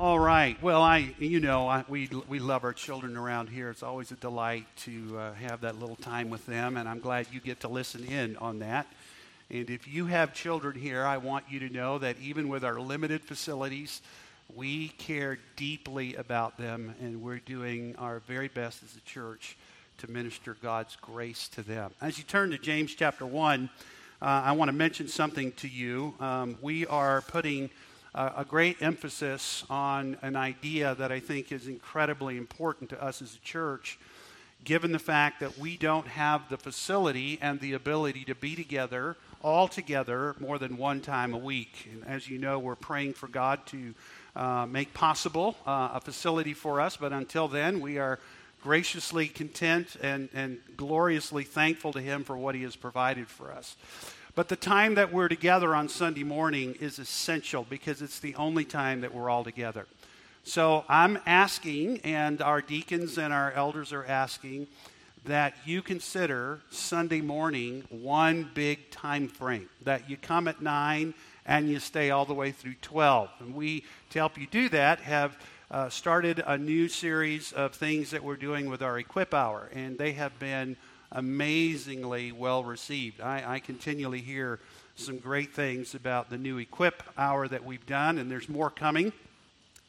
All right. Well, I, you know, I, we, we love our children around here. It's always a delight to uh, have that little time with them, and I'm glad you get to listen in on that. And if you have children here, I want you to know that even with our limited facilities, we care deeply about them, and we're doing our very best as a church to minister God's grace to them. As you turn to James chapter 1, uh, I want to mention something to you. Um, we are putting a great emphasis on an idea that I think is incredibly important to us as a church, given the fact that we don't have the facility and the ability to be together all together more than one time a week. And as you know, we're praying for God to uh, make possible uh, a facility for us, but until then, we are graciously content and, and gloriously thankful to Him for what He has provided for us. But the time that we're together on Sunday morning is essential because it's the only time that we're all together. So I'm asking, and our deacons and our elders are asking, that you consider Sunday morning one big time frame, that you come at 9 and you stay all the way through 12. And we, to help you do that, have uh, started a new series of things that we're doing with our Equip Hour, and they have been amazingly well received. I, I continually hear some great things about the new Equip Hour that we've done, and there's more coming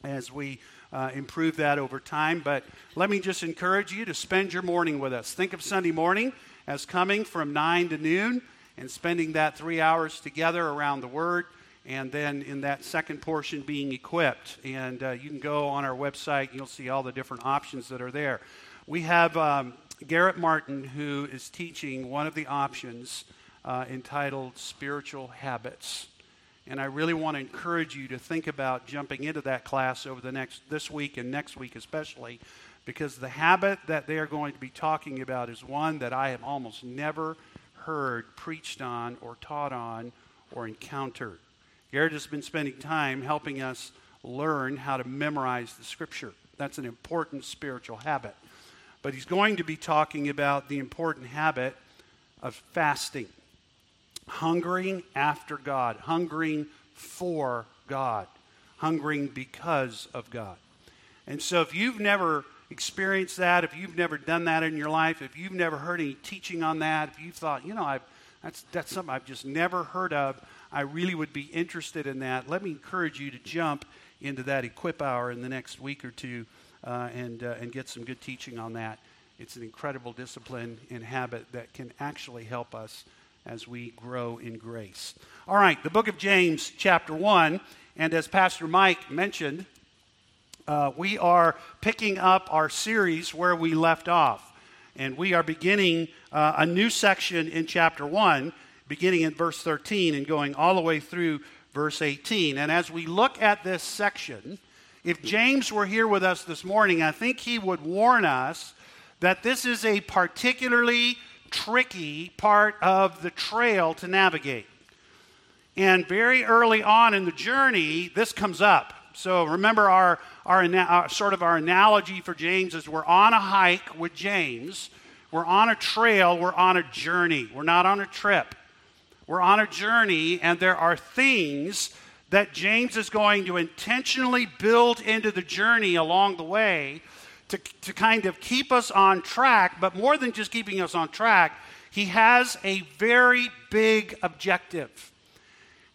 as we uh, improve that over time. But let me just encourage you to spend your morning with us. Think of Sunday morning as coming from 9 to noon and spending that three hours together around the Word. And then in that second portion, being equipped. And uh, you can go on our website, you'll see all the different options that are there. We have um, Garrett Martin, who is teaching one of the options uh, entitled Spiritual Habits. And I really want to encourage you to think about jumping into that class over the next this week and next week especially because the habit that they are going to be talking about is one that I have almost never heard preached on or taught on or encountered. Garrett has been spending time helping us learn how to memorize the scripture. That's an important spiritual habit. But he's going to be talking about the important habit of fasting hungering after God, hungering for God, hungering because of God. And so if you've never experienced that, if you've never done that in your life, if you've never heard any teaching on that, if you've thought, you know, I've, that's, that's something I've just never heard of, I really would be interested in that, let me encourage you to jump into that equip hour in the next week or two uh, and, uh, and get some good teaching on that. It's an incredible discipline and habit that can actually help us as we grow in grace. All right, the book of James, chapter 1. And as Pastor Mike mentioned, uh, we are picking up our series where we left off. And we are beginning uh, a new section in chapter 1, beginning in verse 13 and going all the way through verse 18. And as we look at this section, if James were here with us this morning, I think he would warn us that this is a particularly tricky part of the trail to navigate. And very early on in the journey, this comes up. So remember our, our, our, uh, sort of our analogy for James is we're on a hike with James. We're on a trail, we're on a journey. We're not on a trip. We're on a journey, and there are things that James is going to intentionally build into the journey along the way to, to kind of keep us on track, but more than just keeping us on track, he has a very big objective.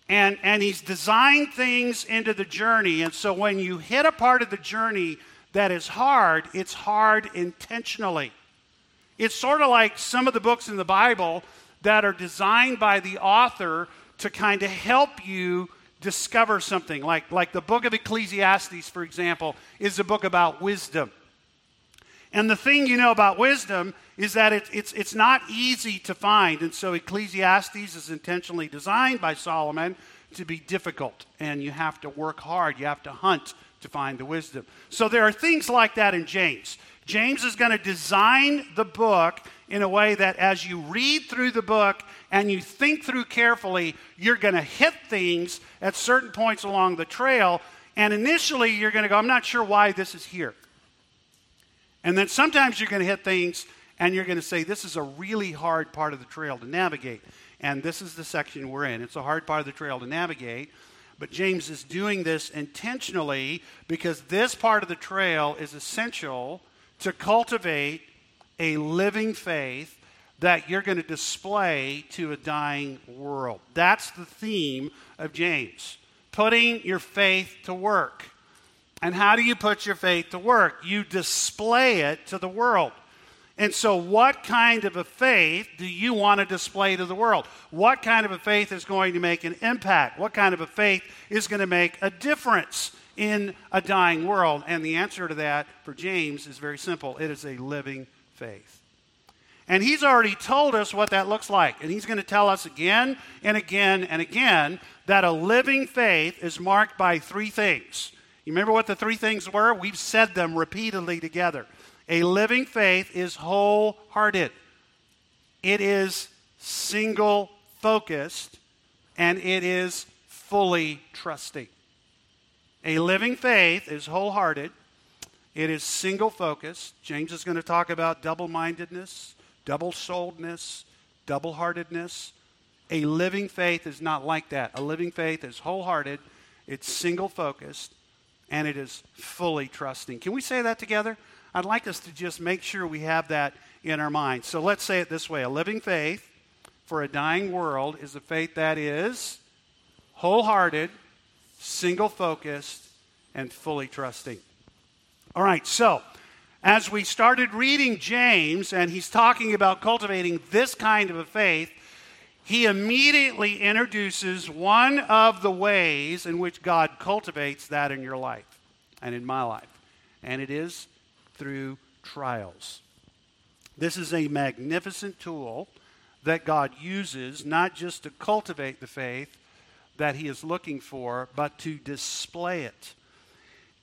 And, and he's designed things into the journey. And so when you hit a part of the journey that is hard, it's hard intentionally. It's sort of like some of the books in the Bible that are designed by the author to kind of help you discover something. Like, like the book of Ecclesiastes, for example, is a book about wisdom. And the thing you know about wisdom is that it, it's, it's not easy to find. And so Ecclesiastes is intentionally designed by Solomon to be difficult. And you have to work hard, you have to hunt to find the wisdom. So there are things like that in James. James is going to design the book in a way that as you read through the book and you think through carefully, you're going to hit things at certain points along the trail. And initially, you're going to go, I'm not sure why this is here. And then sometimes you're going to hit things and you're going to say, This is a really hard part of the trail to navigate. And this is the section we're in. It's a hard part of the trail to navigate. But James is doing this intentionally because this part of the trail is essential to cultivate a living faith that you're going to display to a dying world. That's the theme of James putting your faith to work. And how do you put your faith to work? You display it to the world. And so, what kind of a faith do you want to display to the world? What kind of a faith is going to make an impact? What kind of a faith is going to make a difference in a dying world? And the answer to that for James is very simple it is a living faith. And he's already told us what that looks like. And he's going to tell us again and again and again that a living faith is marked by three things. You remember what the three things were? We've said them repeatedly together. A living faith is wholehearted, it is single focused, and it is fully trusting. A living faith is wholehearted, it is single focused. James is going to talk about double mindedness, double souledness, double heartedness. A living faith is not like that. A living faith is wholehearted, it's single focused, and it is fully trusting. Can we say that together? I'd like us to just make sure we have that in our minds. So let's say it this way a living faith for a dying world is a faith that is wholehearted, single focused, and fully trusting. All right, so as we started reading James and he's talking about cultivating this kind of a faith, he immediately introduces one of the ways in which God cultivates that in your life and in my life. And it is through trials. This is a magnificent tool that God uses not just to cultivate the faith that He is looking for, but to display it.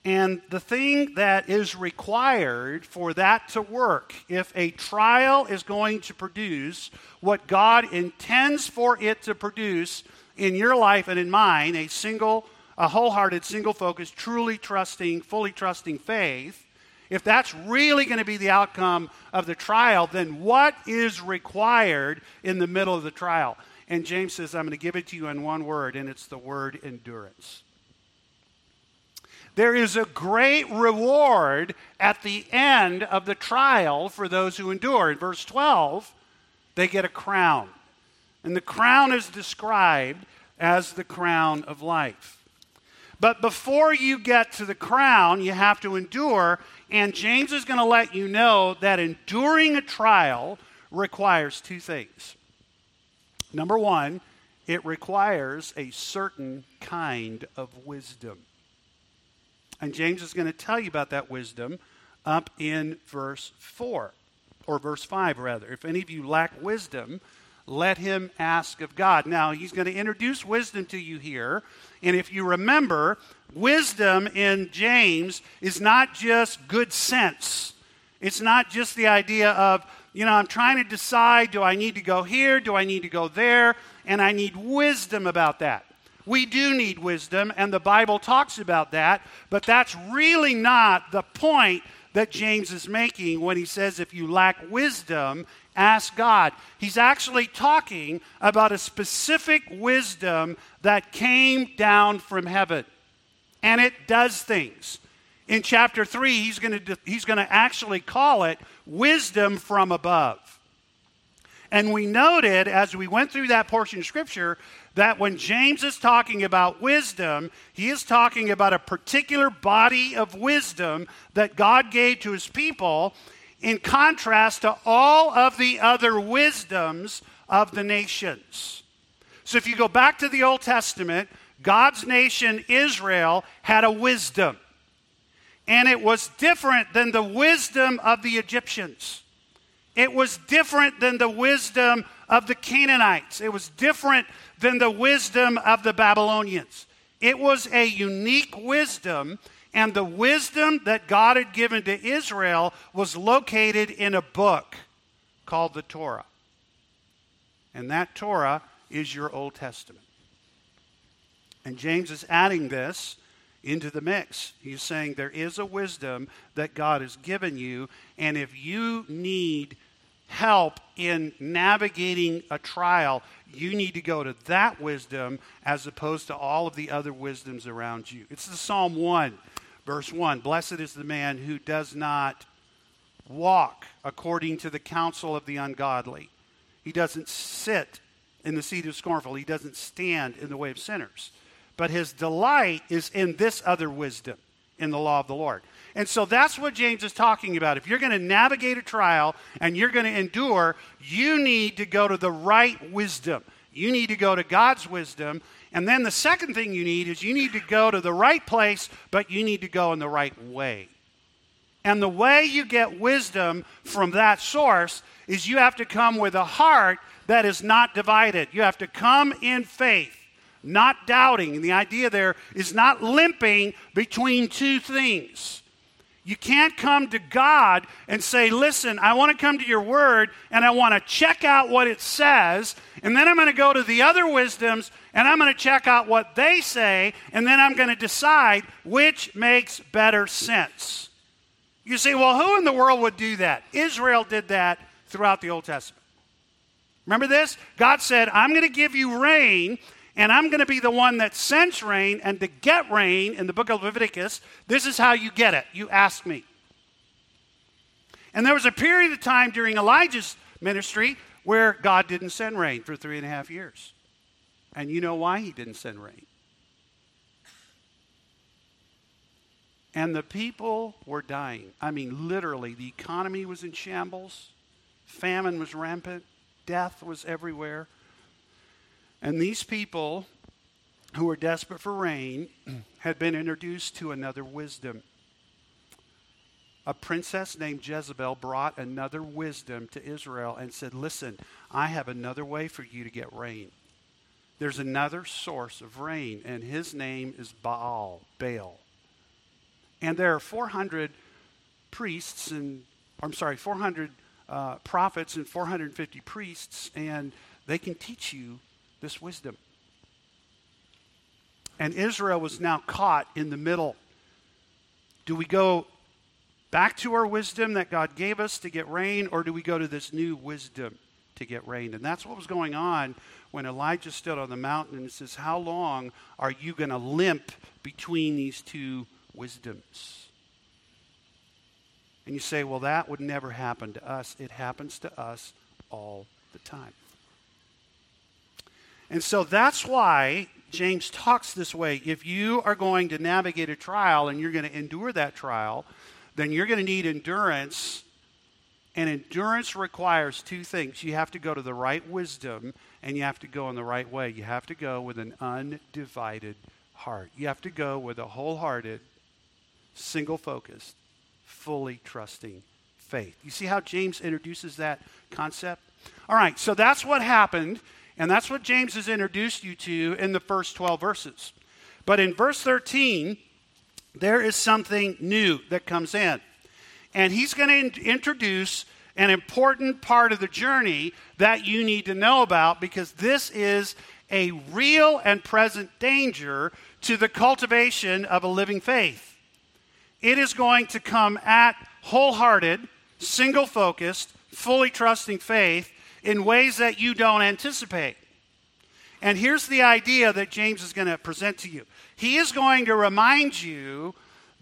And the thing that is required for that to work, if a trial is going to produce what God intends for it to produce in your life and in mine, a single, a wholehearted, single focused, truly trusting, fully trusting faith, if that's really going to be the outcome of the trial, then what is required in the middle of the trial? And James says, I'm going to give it to you in one word, and it's the word endurance. There is a great reward at the end of the trial for those who endure. In verse 12, they get a crown. And the crown is described as the crown of life. But before you get to the crown, you have to endure. And James is going to let you know that enduring a trial requires two things. Number one, it requires a certain kind of wisdom. And James is going to tell you about that wisdom up in verse 4, or verse 5, rather. If any of you lack wisdom, let him ask of God. Now, he's going to introduce wisdom to you here. And if you remember, wisdom in James is not just good sense. It's not just the idea of, you know, I'm trying to decide do I need to go here? Do I need to go there? And I need wisdom about that. We do need wisdom, and the Bible talks about that, but that's really not the point that James is making when he says, if you lack wisdom, ask God. He's actually talking about a specific wisdom that came down from heaven, and it does things. In chapter 3, he's going to he's going to actually call it wisdom from above. And we noted as we went through that portion of Scripture that when James is talking about wisdom, he is talking about a particular body of wisdom that God gave to his people in contrast to all of the other wisdoms of the nations. So if you go back to the Old Testament, God's nation, Israel, had a wisdom. And it was different than the wisdom of the Egyptians. It was different than the wisdom of the Canaanites. It was different than the wisdom of the Babylonians. It was a unique wisdom, and the wisdom that God had given to Israel was located in a book called the Torah. And that Torah is your Old Testament. And James is adding this into the mix. He's saying there is a wisdom that God has given you, and if you need help in navigating a trial, you need to go to that wisdom as opposed to all of the other wisdoms around you. It's the Psalm 1, verse 1. Blessed is the man who does not walk according to the counsel of the ungodly. He doesn't sit in the seat of scornful. He doesn't stand in the way of sinners. But his delight is in this other wisdom, in the law of the Lord. And so that's what James is talking about. If you're going to navigate a trial and you're going to endure, you need to go to the right wisdom. You need to go to God's wisdom. And then the second thing you need is you need to go to the right place, but you need to go in the right way. And the way you get wisdom from that source is you have to come with a heart that is not divided. You have to come in faith, not doubting. And the idea there is not limping between two things. You can't come to God and say, Listen, I want to come to your word and I want to check out what it says, and then I'm going to go to the other wisdoms and I'm going to check out what they say, and then I'm going to decide which makes better sense. You say, Well, who in the world would do that? Israel did that throughout the Old Testament. Remember this? God said, I'm going to give you rain, and I'm going to be the one that sends rain. And to get rain in the book of Leviticus, this is how you get it. You ask me. And there was a period of time during Elijah's ministry where God didn't send rain for three and a half years. And you know why he didn't send rain? And the people were dying. I mean, literally, the economy was in shambles, famine was rampant, death was everywhere. And these people who were desperate for rain had been introduced to another wisdom. A princess named Jezebel brought another wisdom to Israel and said, Listen, I have another way for you to get rain. There's another source of rain, and his name is Baal, Baal. And there are 400 priests and, I'm sorry, 400 uh, prophets and 450 priests, and they can teach you this wisdom. And Israel was now caught in the middle. Do we go back to our wisdom that God gave us to get rain, or do we go to this new wisdom to get rain? And that's what was going on when Elijah stood on the mountain and says, How long are you going to limp between these two wisdoms? And you say, Well, that would never happen to us. It happens to us all the time. And so that's why James talks this way. If you are going to navigate a trial and you're going to endure that trial, then you're going to need endurance. And endurance requires two things. You have to go to the right wisdom and you have to go in the right way. You have to go with an undivided heart. You have to go with a wholehearted, single focused, fully trusting faith. You see how James introduces that concept? All right, so that's what happened and that's what James has introduced you to in the first 12 verses. But in verse 13, there is something new that comes in. And he's going to introduce an important part of the journey that you need to know about because this is a real and present danger to the cultivation of a living faith. It is going to come at wholehearted, single focused, fully trusting faith in ways that you don't anticipate. And here's the idea that James is going to present to you he is going to remind you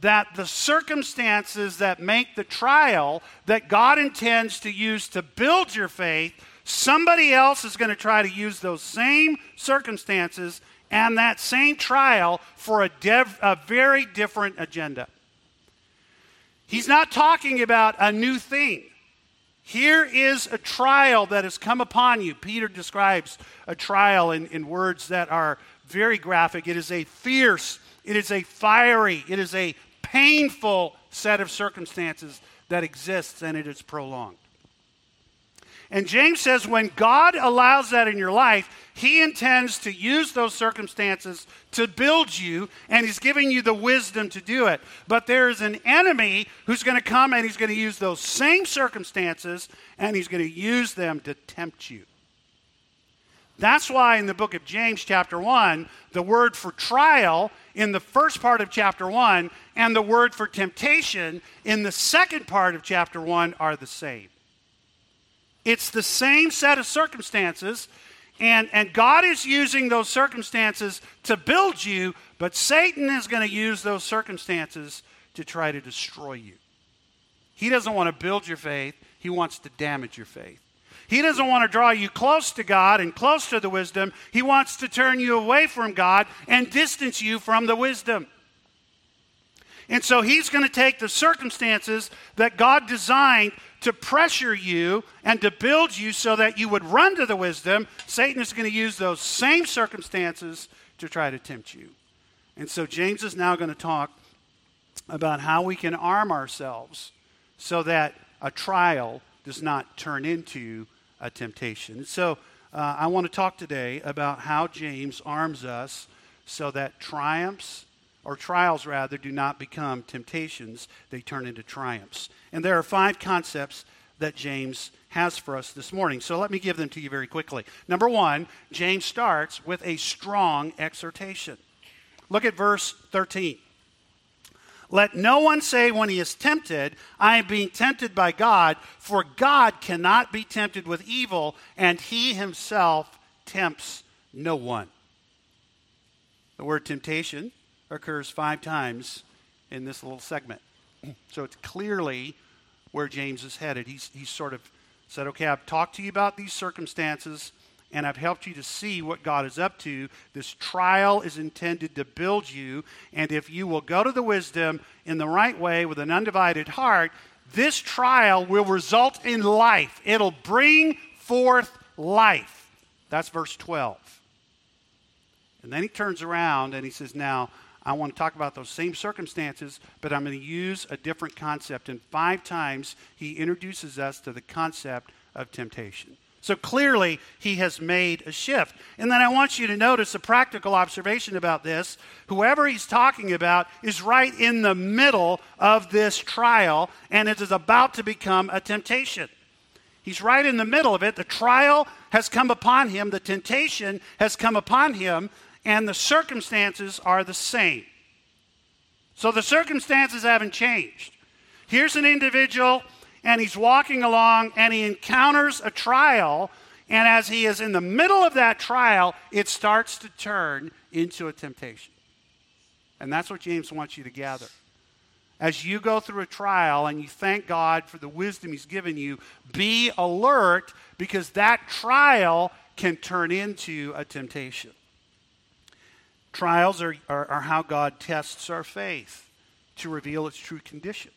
that the circumstances that make the trial that God intends to use to build your faith, somebody else is going to try to use those same circumstances and that same trial for a, dev, a very different agenda. He's not talking about a new thing. Here is a trial that has come upon you. Peter describes a trial in, in words that are very graphic. It is a fierce, it is a fiery, it is a painful set of circumstances that exists, and it is prolonged. And James says when God allows that in your life, he intends to use those circumstances to build you, and He's giving you the wisdom to do it. But there is an enemy who's going to come and He's going to use those same circumstances and He's going to use them to tempt you. That's why in the book of James, chapter 1, the word for trial in the first part of chapter 1 and the word for temptation in the second part of chapter 1 are the same. It's the same set of circumstances, and, and God is using those circumstances to build you, but Satan is going to use those circumstances to try to destroy you. He doesn't want to build your faith, he wants to damage your faith. He doesn't want to draw you close to God and close to the wisdom. He wants to turn you away from God and distance you from the wisdom. And so he's going to take the circumstances that God designed to pressure you and to build you so that you would run to the wisdom. Satan is going to use those same circumstances to try to tempt you. And so James is now going to talk about how we can arm ourselves so that a trial does not turn into a temptation. So uh, I want to talk today about how James arms us so that triumphs or trials rather, do not become temptations, they turn into triumphs. And there are five concepts that James has for us this morning. So let me give them to you very quickly. Number one, James starts with a strong exhortation. Look at verse 13. Let no one say when he is tempted, I am being tempted by God, for God cannot be tempted with evil, and he himself tempts no one. The word temptation occurs five times in this little segment. So it's clearly where James is headed. He's, he's sort of said, okay, I've talked to you about these circumstances and I've helped you to see what God is up to. This trial is intended to build you, and if you will go to the wisdom in the right way with an undivided heart, this trial will result in life. It'll bring forth life. That's verse 12. And then he turns around and he says, Now, I want to talk about those same circumstances, but I'm going to use a different concept. And five times he introduces us to the concept of temptation. So clearly, he has made a shift. And then I want you to notice a practical observation about this. Whoever he's talking about is right in the middle of this trial, and it is about to become a temptation. He's right in the middle of it. The trial has come upon him, the temptation has come upon him, and the circumstances are the same. So the circumstances haven't changed. Here's an individual, and he's walking along, and he encounters a trial, and as he is in the middle of that trial, it starts to turn into a temptation. And that's what James wants you to gather. As you go through a trial and you thank God for the wisdom He's given you, be alert because that trial can turn into a temptation. Trials are, are, are, how God tests our faith to reveal its true condition.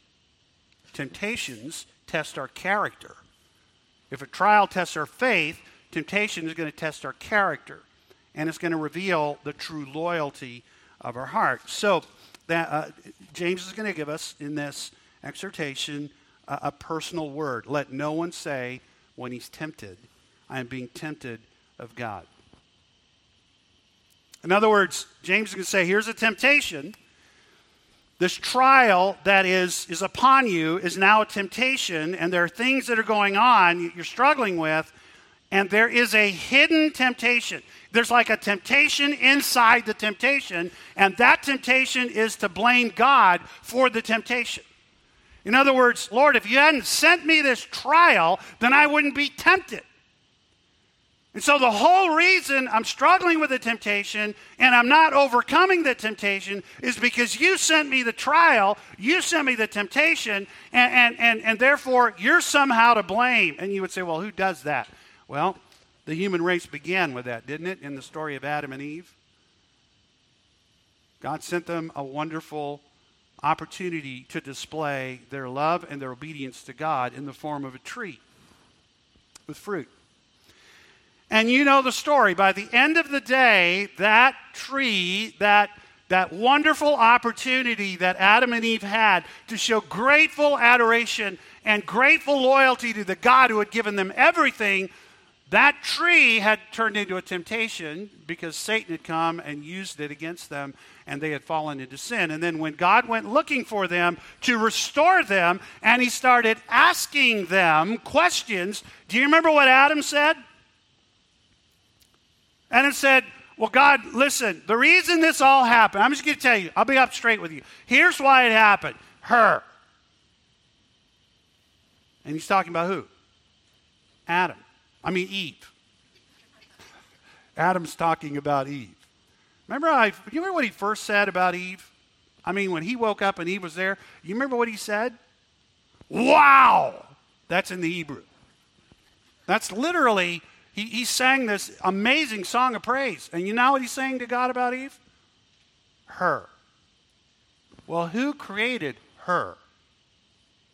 Temptations test our character. If a trial tests our faith, temptation is going to test our character, and it's going to reveal the true loyalty of our heart. So, that, uh, James is going to give us in this exhortation a, a personal word. Let no one say when he's tempted, I am being tempted of God. In other words, James is going to say, here's a temptation. This trial that is, is upon you is now a temptation, and there are things that are going on you're struggling with, and there is a hidden temptation. There's like a temptation inside the temptation, and that temptation is to blame God for the temptation. In other words, Lord, if you hadn't sent me this trial, then I wouldn't be tempted. And so the whole reason I'm struggling with the temptation and I'm not overcoming the temptation is because you sent me the trial, you sent me the temptation, and, and, and, and therefore you're somehow to blame. And you would say, well, who does that? Well, the human race began with that, didn't it, in the story of Adam and Eve? God sent them a wonderful opportunity to display their love and their obedience to God in the form of a tree with fruit. And you know the story. By the end of the day, that tree, that, that wonderful opportunity that Adam and Eve had to show grateful adoration and grateful loyalty to the God who had given them everything, that tree had turned into a temptation because Satan had come and used it against them and they had fallen into sin. And then when God went looking for them to restore them and he started asking them questions, do you remember what Adam said? And it said, Well, God, listen, the reason this all happened, I'm just going to tell you, I'll be up straight with you. Here's why it happened her. And he's talking about who? Adam. I mean, Eve. Adam's talking about Eve. Remember, I, you remember what he first said about Eve? I mean, when he woke up and Eve was there, you remember what he said? Wow! That's in the Hebrew. That's literally, he, he sang this amazing song of praise. And you know what he's saying to God about Eve? Her. Well, who created her?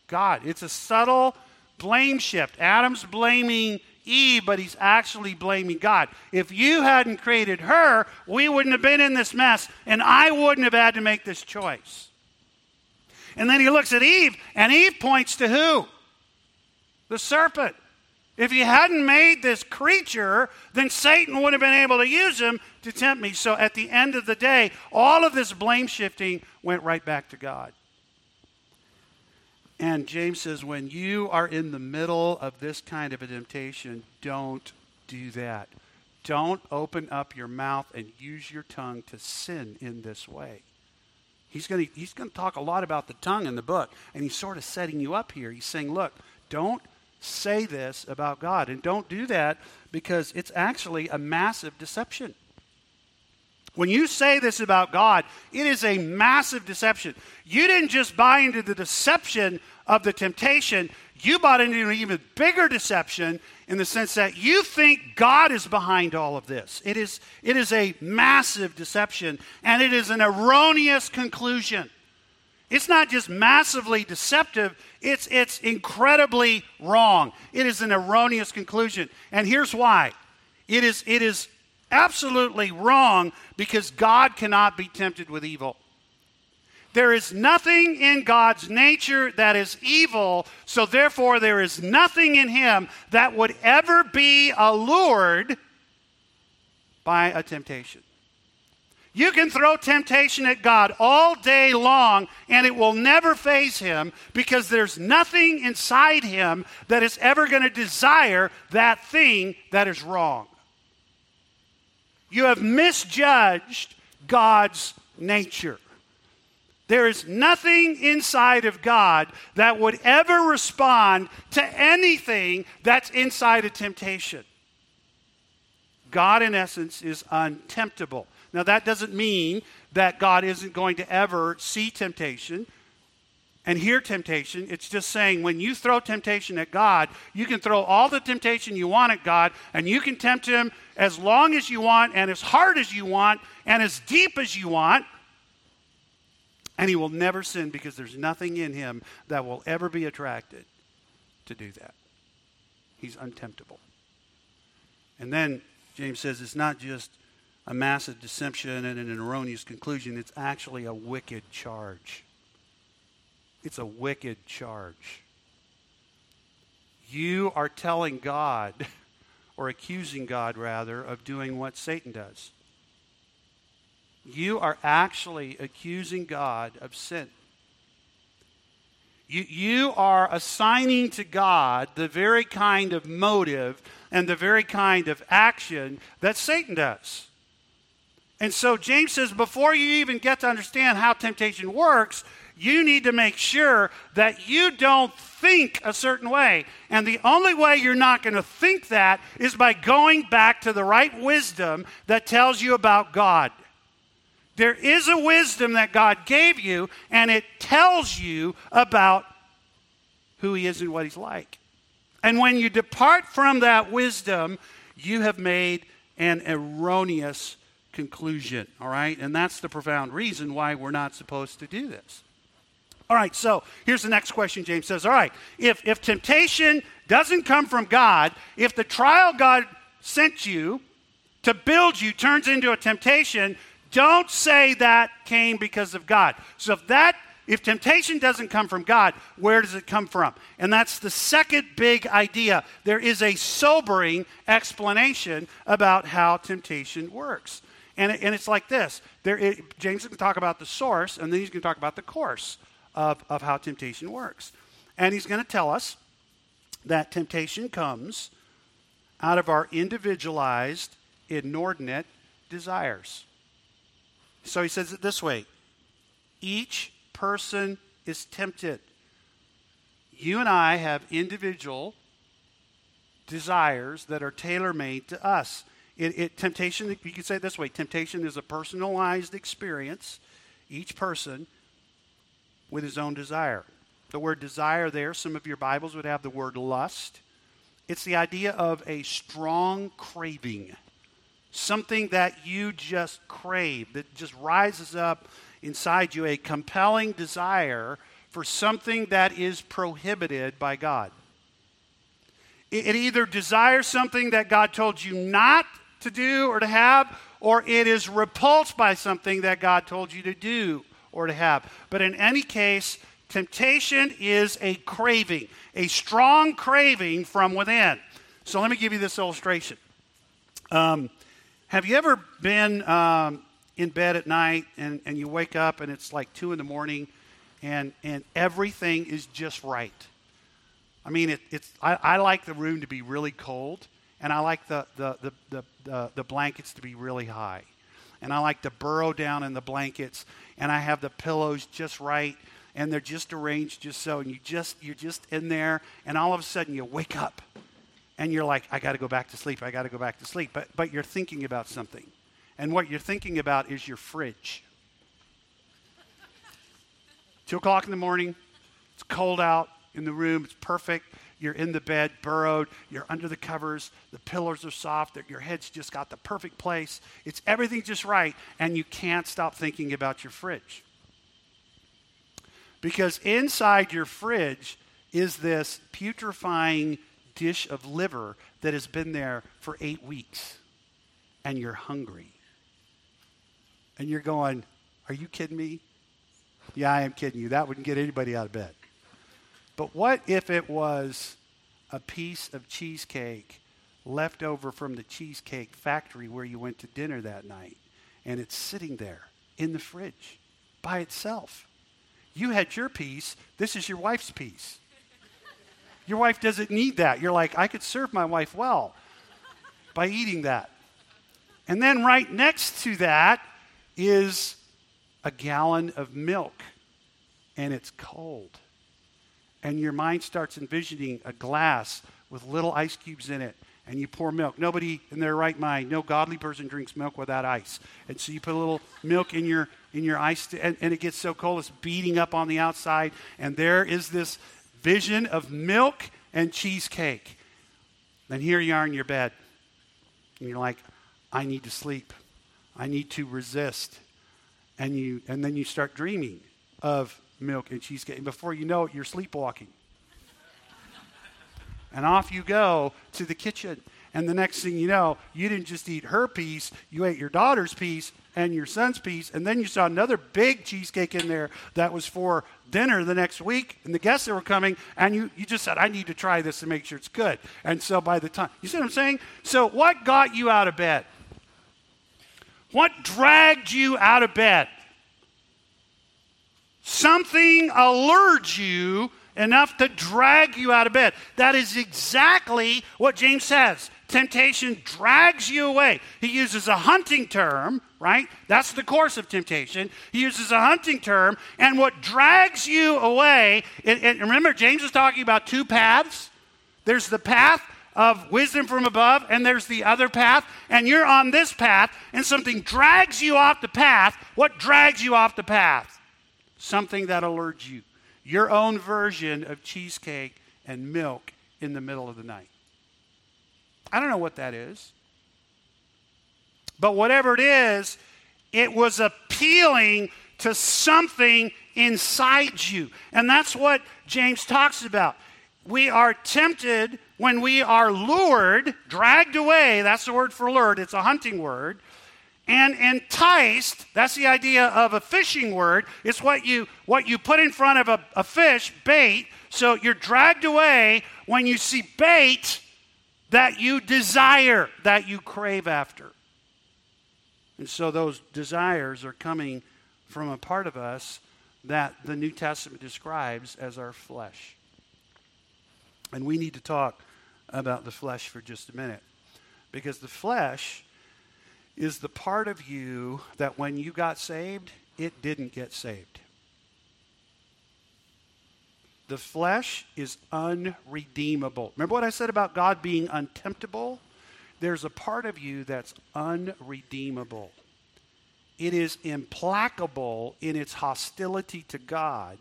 God. It's a subtle blame shift. Adam's blaming Eve, but he's actually blaming God. If you hadn't created her, we wouldn't have been in this mess, and I wouldn't have had to make this choice. And then he looks at Eve, and Eve points to who? The serpent. If he hadn't made this creature, then Satan would have been able to use him to tempt me. So at the end of the day, all of this blame shifting went right back to God. And James says, when you are in the middle of this kind of a temptation, don't do that. Don't open up your mouth and use your tongue to sin in this way. He's going he's to talk a lot about the tongue in the book, and he's sort of setting you up here. He's saying, look, don't say this about God, and don't do that because it's actually a massive deception. When you say this about God, it is a massive deception. You didn't just buy into the deception of the temptation, you bought into an even bigger deception in the sense that you think God is behind all of this. It is, it is a massive deception, and it is an erroneous conclusion. It's not just massively deceptive, it's, it's incredibly wrong. It is an erroneous conclusion. And here's why it is, it is absolutely wrong because God cannot be tempted with evil. There is nothing in God's nature that is evil, so therefore there is nothing in him that would ever be allured by a temptation. You can throw temptation at God all day long and it will never faze him because there's nothing inside him that is ever going to desire that thing that is wrong. You have misjudged God's nature. There is nothing inside of God that would ever respond to anything that's inside a temptation. God, in essence, is untemptable. Now, that doesn't mean that God isn't going to ever see temptation and hear temptation. It's just saying when you throw temptation at God, you can throw all the temptation you want at God, and you can tempt Him as long as you want, and as hard as you want, and as deep as you want. And he will never sin because there's nothing in him that will ever be attracted to do that. He's untemptable. And then James says it's not just a massive deception and an erroneous conclusion, it's actually a wicked charge. It's a wicked charge. You are telling God, or accusing God rather, of doing what Satan does you are actually accusing God of sin. You, you are assigning to God the very kind of motive and the very kind of action that Satan does. And so James says before you even get to understand how temptation works, you need to make sure that you don't think a certain way. And the only way you're not going to think that is by going back to the right wisdom that tells you about God. There is a wisdom that God gave you, and it tells you about who He is and what He's like. And when you depart from that wisdom, you have made an erroneous conclusion, all right? And that's the profound reason why we're not supposed to do this. All right, so here's the next question James says. All right, if, if temptation doesn't come from God, if the trial God sent you to build you turns into a temptation, don't say that came because of God. So if that if temptation doesn't come from God, where does it come from? And that's the second big idea. There is a sobering explanation about how temptation works. And, it, and it's like this there, it, James is going to talk about the source, and then he's going to talk about the course of, of how temptation works. And he's going to tell us that temptation comes out of our individualized, inordinate desires. So he says it this way each person is tempted. You and I have individual, desires that are tailor made to us. It, it, temptation, you could say it this way temptation is a personalized experience, each person with his own desire. The word desire there, some of your Bibles would have the word lust. It's the idea of a strong craving, something that you just crave, that just rises up inside you, a compelling desire for something that is prohibited by God. It either desires something that God told you not to do or to have, or it is repulsed by something that God told you to do or to have. But in any case, temptation is a craving, a strong craving from within. So let me give you this illustration. Um, have you ever been um, in bed at night and, and you wake up and it's like 2 in the morning and, and everything is just right? I mean, it, it's, I, I like the room to be really cold and I like the, the, the, the, the, the blankets to be really high. And I like to burrow down in the blankets and I have the pillows just right and they're just arranged just so and you just you're just in there and all of a sudden you wake up and you're like i got to go back to sleep i got to go back to sleep. But but you're thinking about something. And what you're thinking about is your fridge. Two o'clock in the morning it's cold out in the room it's perfect you're in the bed burrowed you're under the covers the pillows are soft your head's just got the perfect place it's everything just right and you can't stop thinking about your fridge because inside your fridge is this putrefying dish of liver that has been there for eight weeks. And you're hungry. And you're going, Are you kidding me? Yeah, I am kidding you. That wouldn't get anybody out of bed. But what if it was a piece of cheesecake left over from the cheesecake factory where you went to dinner that night and it's sitting there in the fridge by itself? You had your piece. This is your wife's piece. Your wife doesn't need that. You're like, I could serve my wife well by eating that. And then right next to that is a gallon of milk, and it's cold. And your mind starts envisioning a glass with little ice cubes in it and you pour milk. Nobody in their right mind, no godly person drinks milk without ice. And so you put a little milk in your in your ice, and, and it gets so cold it's beating up on the outside. And there is this vision of milk and cheesecake. And here you are in your bed, and you're like, I need to sleep. I need to resist. And you and then you start dreaming of milk and cheesecake. And before you know it, you're sleepwalking. And off you go to the kitchen. And the next thing you know, you didn't just eat her piece, you ate your daughter's piece and your son's piece. And then you saw another big cheesecake in there that was for dinner the next week and the guests that were coming. And you, you just said, I need to try this to make sure it's good. And so by the time, you see what I'm saying? So, what got you out of bed? What dragged you out of bed? Something alerts you enough to drag you out of bed. That is exactly what James says. Temptation drags you away. He uses a hunting term, right? That's the course of temptation. He uses a hunting term, and what drags you away, and, and remember, James is talking about two paths. There's the path of wisdom from above, and there's the other path, and you're on this path, and something drags you off the path. What drags you off the path? Something that alerts you your own version of cheesecake and milk in the middle of the night. I don't know what that is. But whatever it is, it was appealing to something inside you. And that's what James talks about. We are tempted when we are lured, dragged away. That's the word for lured, it's a hunting word and enticed that's the idea of a fishing word it's what you what you put in front of a, a fish bait so you're dragged away when you see bait that you desire that you crave after. And so those desires are coming from a part of us that the new testament describes as our flesh. And we need to talk about the flesh for just a minute because the flesh is the part of you that when you got saved, it didn't get saved. the flesh is unredeemable. Remember what I said about God being untemptable? There's a part of you that's unredeemable. It is implacable in its hostility to God,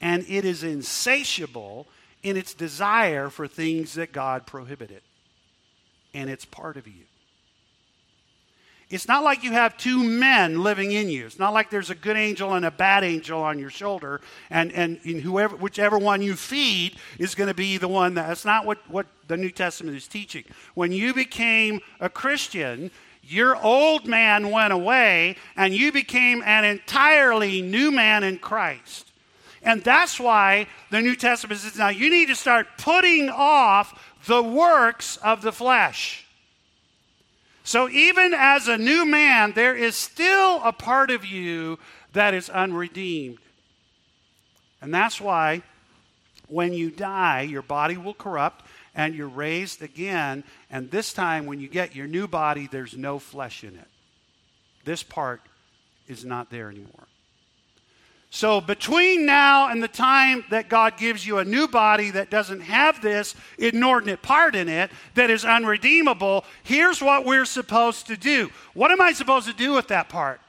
and it is insatiable in its desire for things that God prohibited. And it's part of you. It's not like you have two men living in you. It's not like there's a good angel and a bad angel on your shoulder, and, and, whoever, whichever one you feed is going to be the one that, that's not what, what the New Testament is teaching. When you became a Christian, your old man went away, and you became an entirely new man in Christ. And that's why the New Testament says now you need to start putting off the works of the flesh. So, even as a new man, there is still a part of you that is unredeemed. And that's why when you die, your body will corrupt and you're raised again. And this time, when you get your new body, there's no flesh in it. This part is not there anymore. So, between now and the time that God gives you a new body that doesn't have this inordinate part in it, that is unredeemable, here's what we're supposed to do. What am I supposed to do with that part?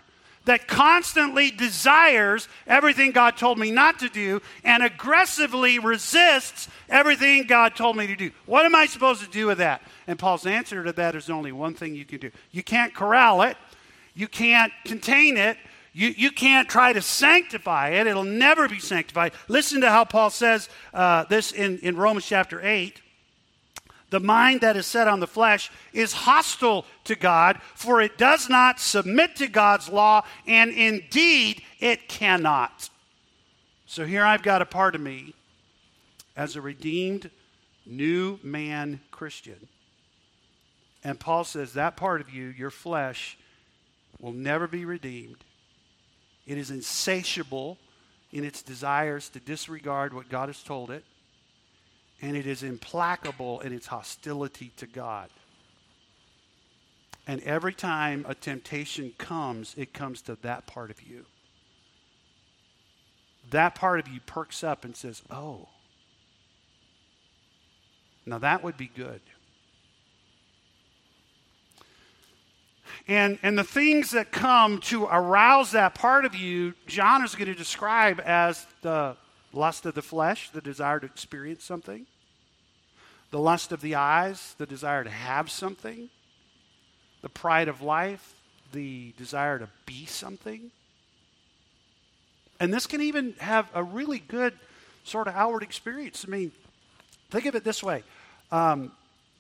That constantly desires everything God told me not to do and aggressively resists everything God told me to do. What am I supposed to do with that? And Paul's answer to that is only one thing you can do you can't corral it, you can't contain it you, you can't try to sanctify it, it'll never be sanctified. Listen to how Paul says uh, this in, in Romans chapter 8. The mind that is set on the flesh is hostile to God, for it does not submit to God's law, and indeed it cannot. So here I've got a part of me as a redeemed new man Christian. And Paul says that part of you, your flesh, will never be redeemed it is insatiable in its desires to disregard what God has told it, and it is implacable in its hostility to God. And every time a temptation comes, it comes to that part of you. That part of you perks up and says, Oh, now that would be good. And, and the things that come to arouse that part of you, John is going to describe as the lust of the flesh, the desire to experience something, the lust of the eyes, the desire to have something, the pride of life, the desire to be something. And this can even have a really good sort of outward experience. I mean, think of it this way um,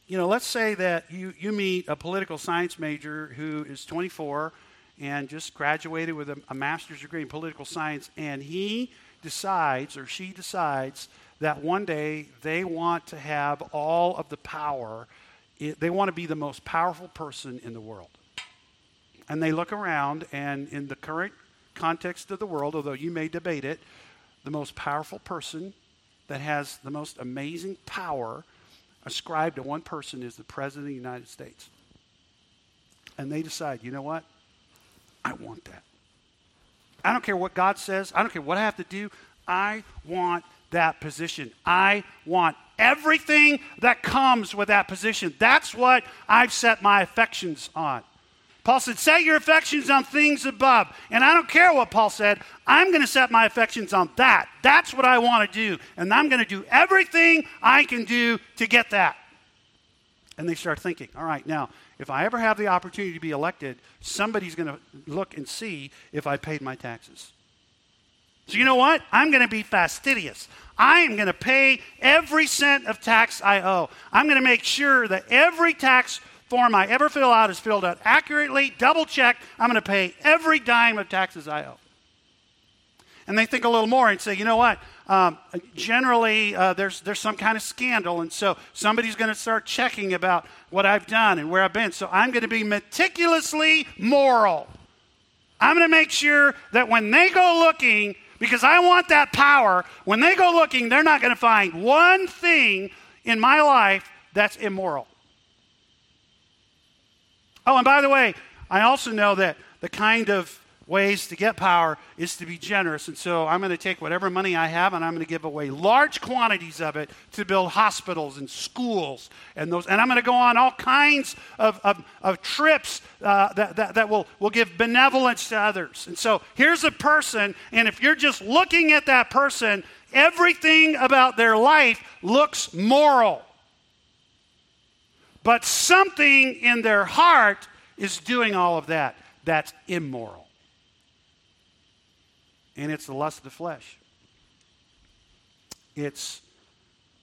you know, let's say that you, you meet a political science major who is 24 and just graduated with a, a master's degree in political science, and he decides or she decides that one day they want to have all of the power. They want to be the most powerful person in the world. And they look around, and in the current context of the world, although you may debate it, the most powerful person that has the most amazing power ascribed to one person is the President of the United States. And they decide, you know what? I want that. I don't care what God says, I don't care what I have to do. I want that position. I want everything that comes with that position. That's what I've set my affections on. Paul said, Set your affections on things above. And I don't care what Paul said. I'm going to set my affections on that. That's what I want to do. And I'm going to do everything I can do to get that. And they start thinking, all right, now, if I ever have the opportunity to be elected, somebody's going to look and see if I paid my taxes. So, you know what? I'm going to be fastidious. I am going to pay every cent of tax I owe. I'm going to make sure that every tax form I ever fill out is filled out accurately, double checked. I'm going to pay every dime of taxes I owe. And they think a little more and say, you know what? Um, generally, uh, there's, there's some kind of scandal, and so somebody's going to start checking about what I've done and where I've been. So I'm going to be meticulously moral. I'm going to make sure that when they go looking, because I want that power, when they go looking, they're not going to find one thing in my life that's immoral. Oh, and by the way, I also know that the kind of ways to get power is to be generous. And so I'm going to take whatever money I have and I'm going to give away large quantities of it to build hospitals and schools and those. And I'm going to go on all kinds of, of, of trips uh, that, that, that will, will give benevolence to others. And so here's a person, and if you're just looking at that person, everything about their life looks moral. But something in their heart is doing all of that. That's immoral and it's the lust of the flesh. It's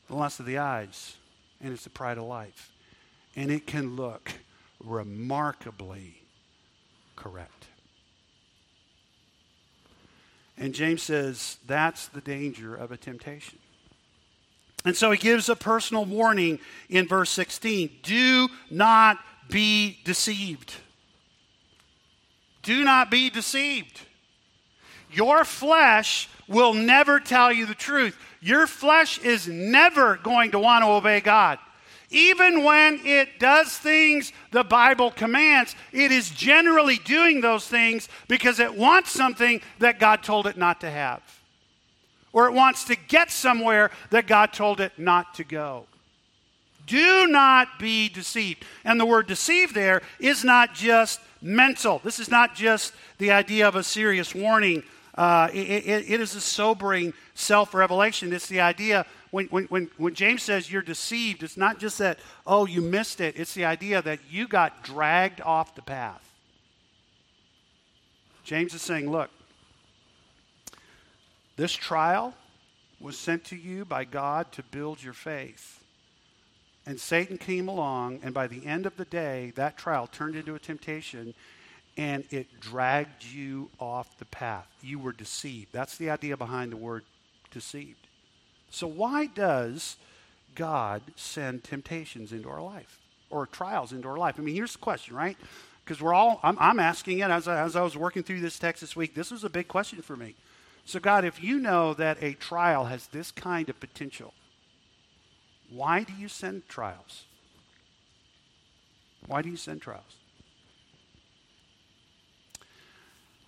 the lust of the eyes, and it's the pride of life. And it can look remarkably correct. And James says that's the danger of a temptation. And so he gives a personal warning in verse 16 do not be deceived. Do not be deceived. Your flesh will never tell you the truth. Your flesh is never going to want to obey God. Even when it does things the Bible commands, it is generally doing those things because it wants something that God told it not to have. Or it wants to get somewhere that God told it not to go. Do not be deceived. And the word deceive there is not just mental. This is not just the idea of a serious warning uh, it, it, it is a sobering self revelation. It's the idea when, when, when, when James says you're deceived, it's not just that, oh, you missed it. It's the idea that you got dragged off the path. James is saying, look, this trial was sent to you by God to build your faith. And Satan came along, and by the end of the day, that trial turned into a temptation, and it dragged you off the path. You were deceived. That's the idea behind the word deceived. So, why does God send temptations into our life or trials into our life? I mean, here's the question, right? Because we're all, I'm, I'm asking it as I, as I was working through this text this week. This was a big question for me. So, God, if you know that a trial has this kind of potential, why do you send trials? Why do you send trials?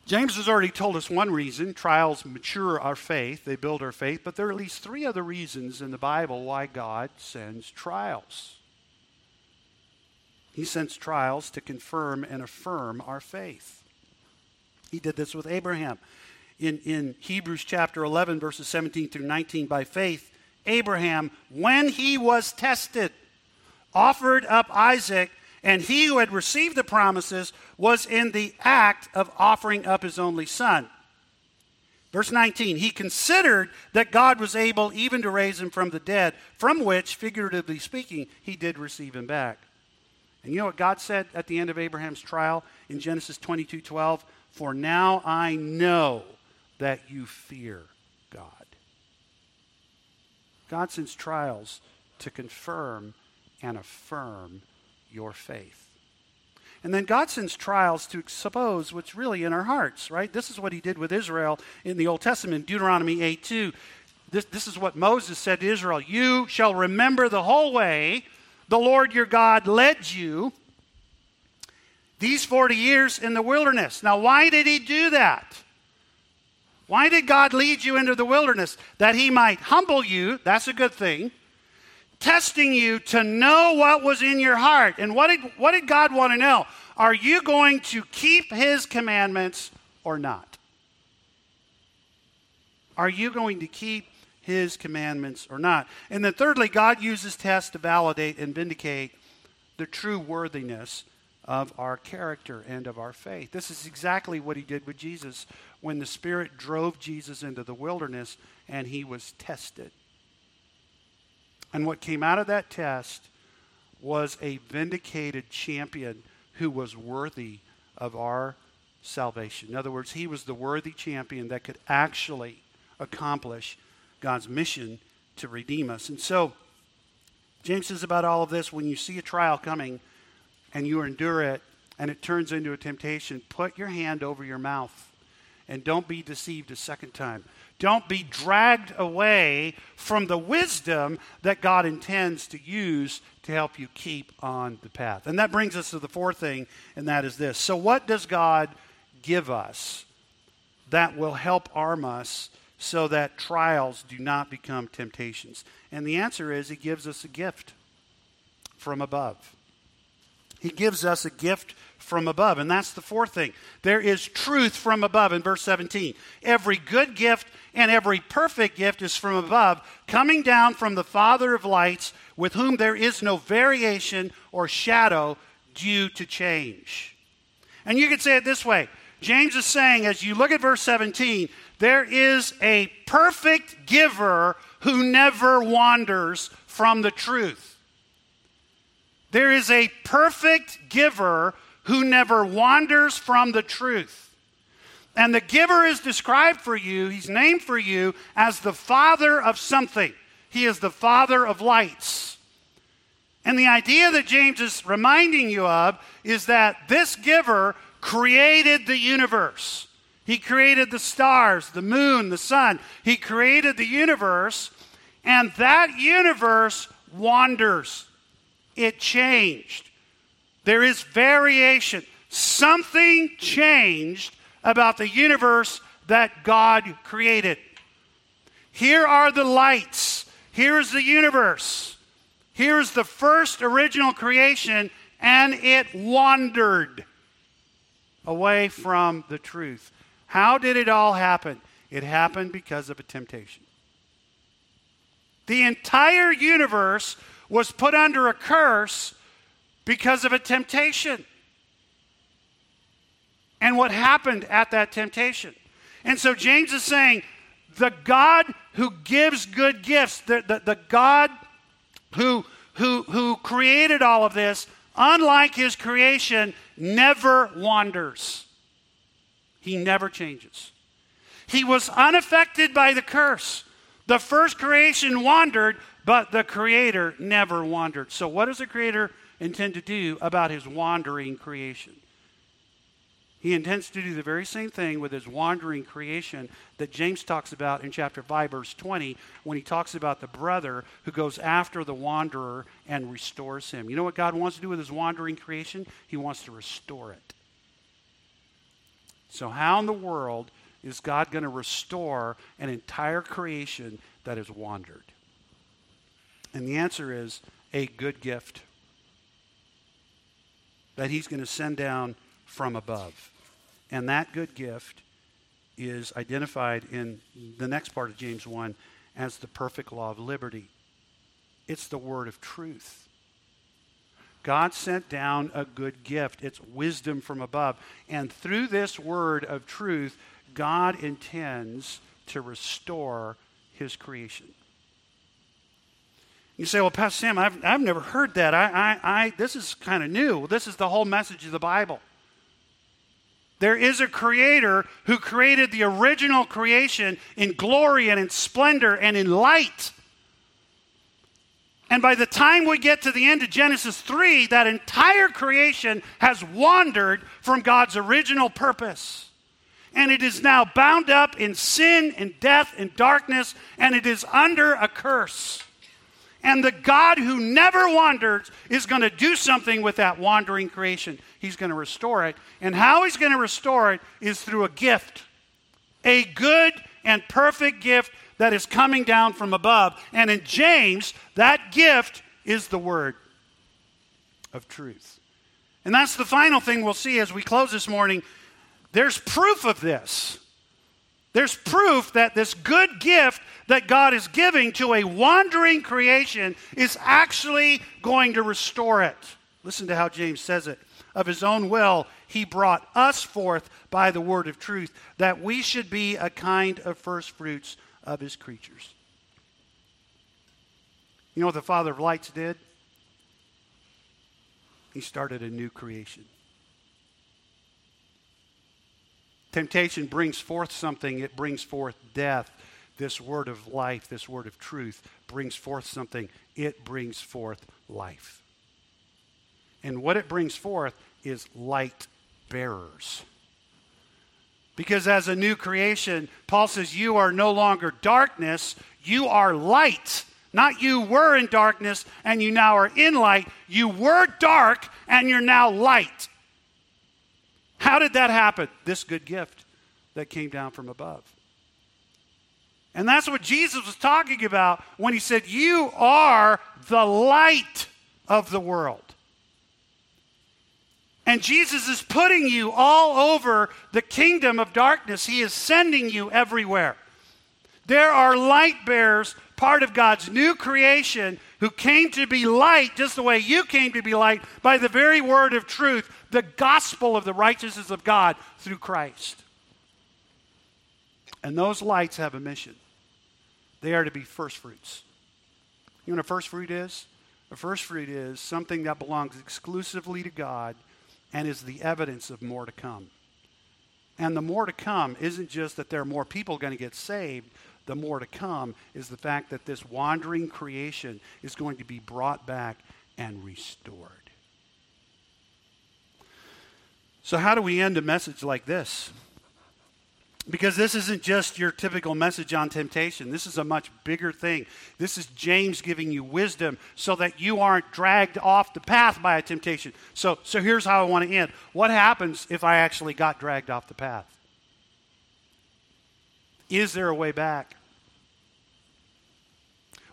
James has already told us one reason trials mature our faith, they build our faith, but there are at least three other reasons in the Bible why God sends trials. He sends trials to confirm and affirm our faith. He did this with Abraham. In, in Hebrews chapter 11, verses 17 through 19, by faith, Abraham, when he was tested, offered up Isaac and he who had received the promises was in the act of offering up his only son. Verse 19, he considered that God was able even to raise him from the dead, from which, figuratively speaking, he did receive him back. And you know what God said at the end of Abraham's trial in Genesis 22 12? For now I know that you fear God. God sends trials to confirm and affirm your faith. And then God sends trials to expose what's really in our hearts, right? This is what he did with Israel in the Old Testament, Deuteronomy 8 2. This, this is what Moses said to Israel You shall remember the whole way the Lord your God led you these 40 years in the wilderness. Now, why did he do that? Why did God lead you into the wilderness? That he might humble you, that's a good thing testing you to know what was in your heart. And what did, what did God want to know? Are you going to keep his commandments or not? Are you going to keep his commandments or not? And then, thirdly, God uses tests to validate and vindicate the true worthiness of our character and of our faith. This is exactly what he did with Jesus when the Spirit drove Jesus into the wilderness and he was tested. And what came out of that test was a vindicated champion who was worthy of our salvation. In other words, he was the worthy champion that could actually accomplish God's mission to redeem us. And so, James says about all of this when you see a trial coming and you endure it and it turns into a temptation, put your hand over your mouth and don't be deceived a second time. Don't be dragged away from the wisdom that God intends to use to help you keep on the path. And that brings us to the fourth thing, and that is this. So, what does God give us that will help arm us so that trials do not become temptations? And the answer is He gives us a gift from above. He gives us a gift from above. And that's the fourth thing. There is truth from above in verse 17. Every good gift and every perfect gift is from above, coming down from the Father of lights, with whom there is no variation or shadow due to change. And you could say it this way James is saying, as you look at verse 17, there is a perfect giver who never wanders from the truth. There is a perfect giver who never wanders from the truth. And the giver is described for you, he's named for you as the father of something. He is the father of lights. And the idea that James is reminding you of is that this giver created the universe. He created the stars, the moon, the sun. He created the universe, and that universe wanders. It changed. There is variation. Something changed about the universe that God created. Here are the lights. Here's the universe. Here's the first original creation, and it wandered away from the truth. How did it all happen? It happened because of a temptation. The entire universe was put under a curse because of a temptation. And what happened at that temptation. And so James is saying the God who gives good gifts, the, the, the God who, who, who created all of this, unlike his creation, never wanders. He never changes. He was unaffected by the curse. The first creation wandered, but the Creator never wandered. So, what does the Creator intend to do about his wandering creation? He intends to do the very same thing with his wandering creation that James talks about in chapter 5, verse 20, when he talks about the brother who goes after the wanderer and restores him. You know what God wants to do with his wandering creation? He wants to restore it. So, how in the world is God going to restore an entire creation that has wandered? And the answer is a good gift that he's going to send down from above. And that good gift is identified in the next part of James 1 as the perfect law of liberty. It's the word of truth. God sent down a good gift. It's wisdom from above. And through this word of truth, God intends to restore his creation. You say, well, Pastor Sam, I've, I've never heard that. I, I, I this is kind of new. This is the whole message of the Bible. There is a creator who created the original creation in glory and in splendor and in light. And by the time we get to the end of Genesis 3, that entire creation has wandered from God's original purpose. And it is now bound up in sin and death and darkness, and it is under a curse. And the God who never wanders is going to do something with that wandering creation. He's going to restore it. And how he's going to restore it is through a gift a good and perfect gift that is coming down from above. And in James, that gift is the word of truth. And that's the final thing we'll see as we close this morning. There's proof of this. There's proof that this good gift that God is giving to a wandering creation is actually going to restore it. Listen to how James says it. Of his own will, he brought us forth by the word of truth, that we should be a kind of first fruits of his creatures. You know what the Father of lights did? He started a new creation. Temptation brings forth something, it brings forth death. This word of life, this word of truth, brings forth something, it brings forth life. And what it brings forth is light bearers. Because as a new creation, Paul says, You are no longer darkness, you are light. Not you were in darkness and you now are in light. You were dark and you're now light. How did that happen? This good gift. that came down from above. And that's what Jesus was talking about when he said, You are the light of the world. And Jesus is putting you all over the kingdom of darkness. He is sending you everywhere. There are light bearers, part of God's new creation, who came to be light just the way you came to be light by the very word of truth, the gospel of the righteousness of God through Christ. And those lights have a mission. They are to be first fruits. You know what a first fruit is? A first fruit is something that belongs exclusively to God and is the evidence of more to come. And the more to come isn't just that there are more people going to get saved. The more to come is the fact that this wandering creation is going to be brought back and restored. So, how do we end a message like this? Because this isn't just your typical message on temptation. This is a much bigger thing. This is James giving you wisdom so that you aren't dragged off the path by a temptation. So, so here's how I want to end. What happens if I actually got dragged off the path? Is there a way back?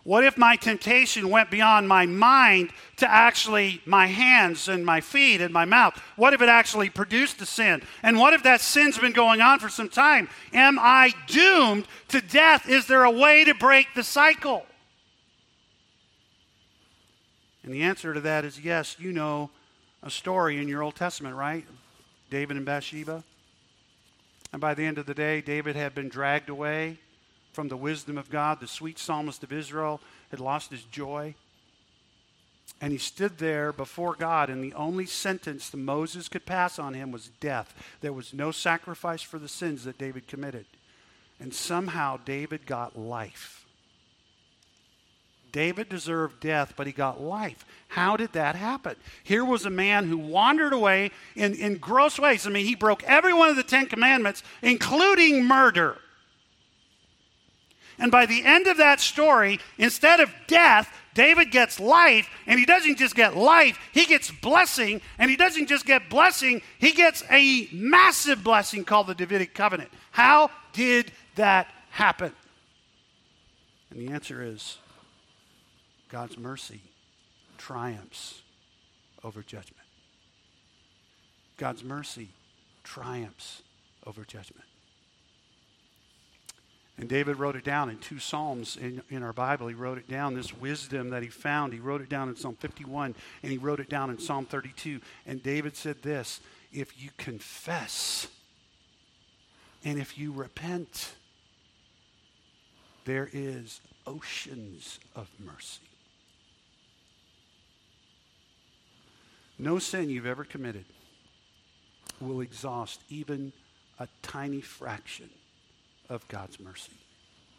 What if my temptation went beyond my mind to actually my hands and my feet and my mouth? What if it actually produced the sin? And what if that sin's been going on for some time? Am I doomed to death? Is there a way to break the cycle? And the answer to that is yes. You know a story in your Old Testament, right? David and Bathsheba. And by the end of the day, David had been dragged away from the wisdom of God. The sweet psalmist of Israel had lost his joy. And he stood there before God, and the only sentence that Moses could pass on him was death. There was no sacrifice for the sins that David committed. And somehow David got life. David deserved death, but he got life. How did that happen? Here was a man who wandered away in, in gross ways. I mean, he broke every one of the Ten Commandments, including murder. And by the end of that story, instead of death, David gets life, and he doesn't just get life, he gets blessing, and he doesn't just get blessing, he gets a massive blessing called the Davidic covenant. How did that happen? And the answer is God's mercy triumphs over judgment. God's mercy triumphs over judgment. And David wrote it down in two Psalms in, in our Bible. He wrote it down, this wisdom that he found. He wrote it down in Psalm 51, and he wrote it down in Psalm 32. And David said this If you confess and if you repent, there is oceans of mercy. No sin you've ever committed will exhaust even a tiny fraction of God's mercy.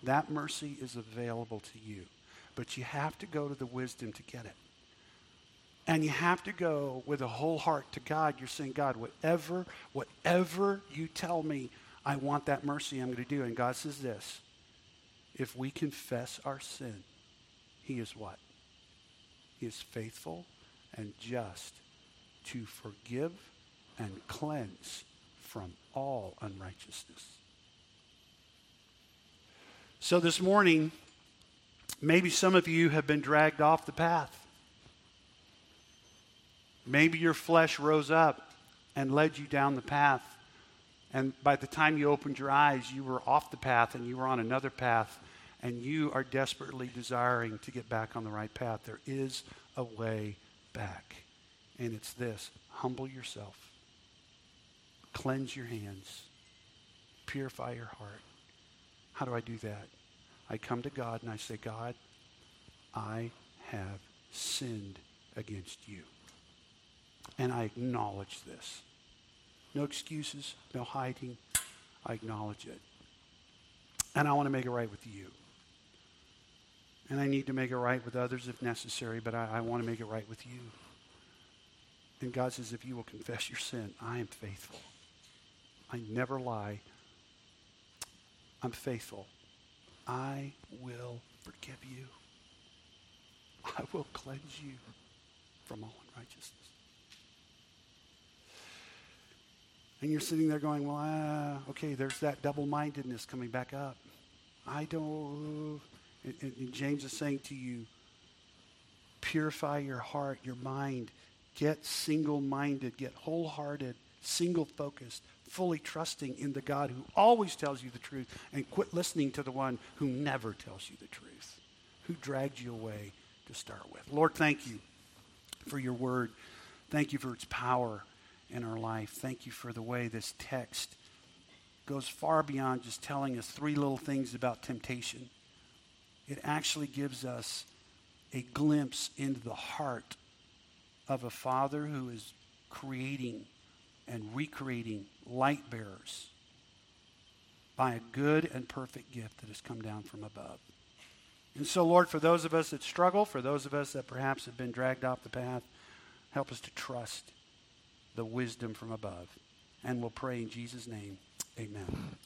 That mercy is available to you, but you have to go to the wisdom to get it. And you have to go with a whole heart to God. You're saying, God, whatever, whatever you tell me, I want that mercy, I'm going to do. And God says this if we confess our sin, He is what? He is faithful and just to forgive and cleanse from all unrighteousness. So this morning, maybe some of you have been dragged off the path. Maybe your flesh rose up and led you down the path. And by the time you opened your eyes, you were off the path and you were on another path. And you are desperately desiring to get back on the right path. There is a way back. And it's this humble yourself, cleanse your hands, purify your heart how do I do that? I come to God and I say, God, I have sinned against you. And I acknowledge this. No excuses, no hiding. I acknowledge it. And I want to make it right with you. And I need to make it right with others if necessary, but I, I want to make it right with you. And God says, if you will confess your sin, I am faithful. I never lie. I'm faithful. I will forgive you. I will cleanse you from all unrighteousness. And you're sitting there going, well, uh, okay, there's that double mindedness coming back up. I don't. And, and James is saying to you, purify your heart, your mind. Get single minded, get wholehearted, single focused, fully trusting in the God who always tells you the truth, and quit listening to the one who never tells you the truth, who dragged you away to start with. Lord, thank you for your word. Thank you for its power in our life. Thank you for the way this text goes far beyond just telling us three little things about temptation. It actually gives us a glimpse into the heart of a father who is creating and recreating light bearers by a good and perfect gift that has come down from above. And so, Lord, for those of us that struggle, for those of us that perhaps have been dragged off the path, help us to trust the wisdom from above. And we'll pray in Jesus' name. Amen.